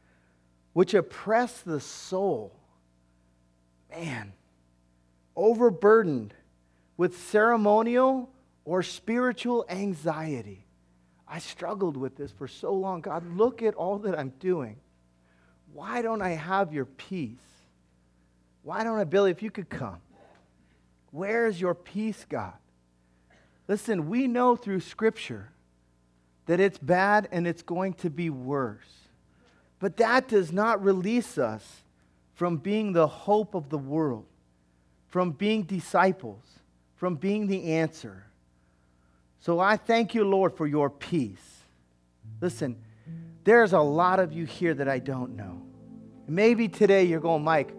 which oppress the soul. Man, overburdened with ceremonial or spiritual anxiety. I struggled with this for so long. God, look at all that I'm doing. Why don't I have your peace? Why don't I, Billy, if you could come? Where is your peace, God? Listen, we know through Scripture that it's bad and it's going to be worse. But that does not release us from being the hope of the world, from being disciples, from being the answer. So I thank you, Lord, for your peace. Listen, there's a lot of you here that I don't know. Maybe today you're going, Mike,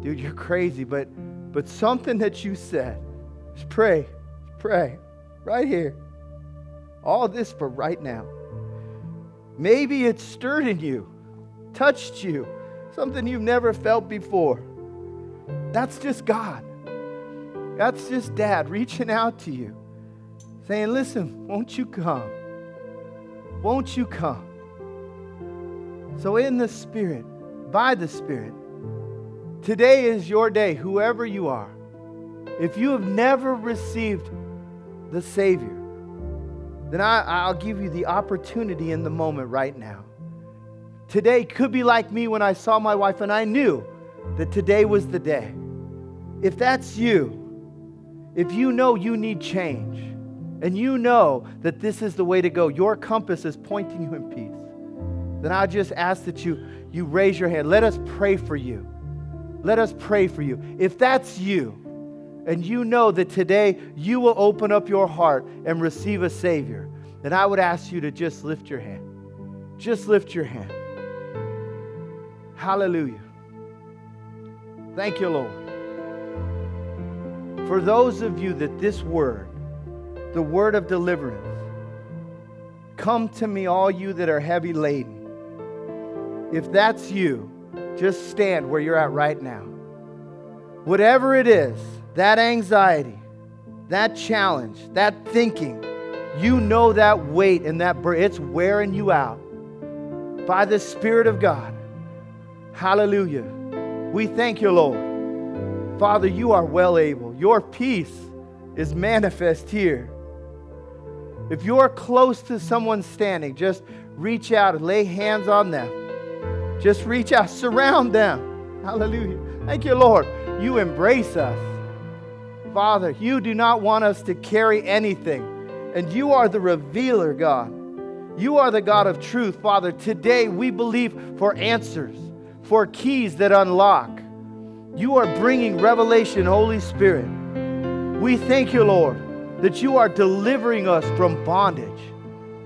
dude, you're crazy, but but something that you said, just pray, pray. Right here. All this for right now. Maybe it's stirred in you, touched you, something you've never felt before. That's just God. That's just Dad reaching out to you, saying, Listen, won't you come? Won't you come? So, in the Spirit, by the Spirit, today is your day, whoever you are. If you have never received the Savior, then I, will give you the opportunity in the moment right now. Today could be like me when I saw my wife and I knew that today was the day. If that's you, if you know you need change, and you know that this is the way to go, your compass is pointing you in peace, then I just ask that you, you raise your hand. Let us pray for you. let us pray for you. If that's you, and you know that today you will open up your heart and receive a Savior, then I would ask you to just lift your hand. Just lift your hand. Hallelujah. Thank you, Lord. For those of you that this word, the word of deliverance, come to me, all you that are heavy laden. If that's you, just stand where you're at right now. Whatever it is, that anxiety, that challenge, that thinking, you know that weight and that burden, it's wearing you out by the Spirit of God. Hallelujah. We thank you, Lord. Father, you are well able. Your peace is manifest here. If you're close to someone standing, just reach out and lay hands on them. Just reach out, surround them. Hallelujah. Thank you, Lord. You embrace us. Father, you do not want us to carry anything. And you are the revealer, God. You are the God of truth, Father. Today we believe for answers, for keys that unlock. You are bringing revelation, Holy Spirit. We thank you, Lord, that you are delivering us from bondage,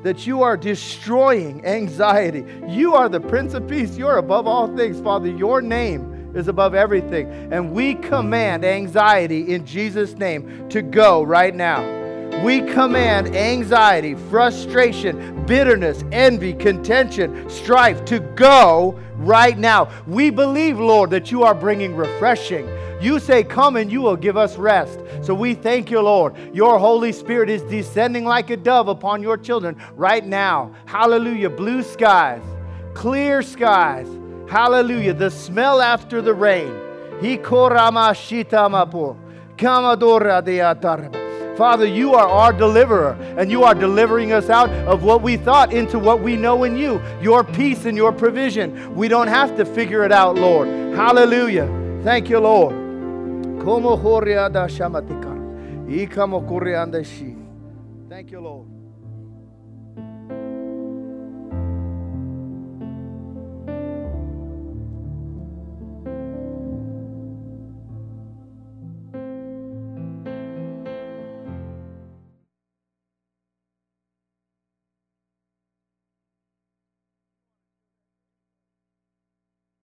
that you are destroying anxiety. You are the Prince of Peace. You're above all things, Father. Your name is above everything. And we command anxiety in Jesus' name to go right now. We command anxiety, frustration, bitterness, envy, contention, strife to go right now. We believe, Lord, that you are bringing refreshing. You say, Come and you will give us rest. So we thank you, Lord. Your Holy Spirit is descending like a dove upon your children right now. Hallelujah. Blue skies, clear skies. Hallelujah. The smell after the rain. Father, you are our deliverer, and you are delivering us out of what we thought into what we know in you your peace and your provision. We don't have to figure it out, Lord. Hallelujah. Thank you, Lord. Thank you, Lord.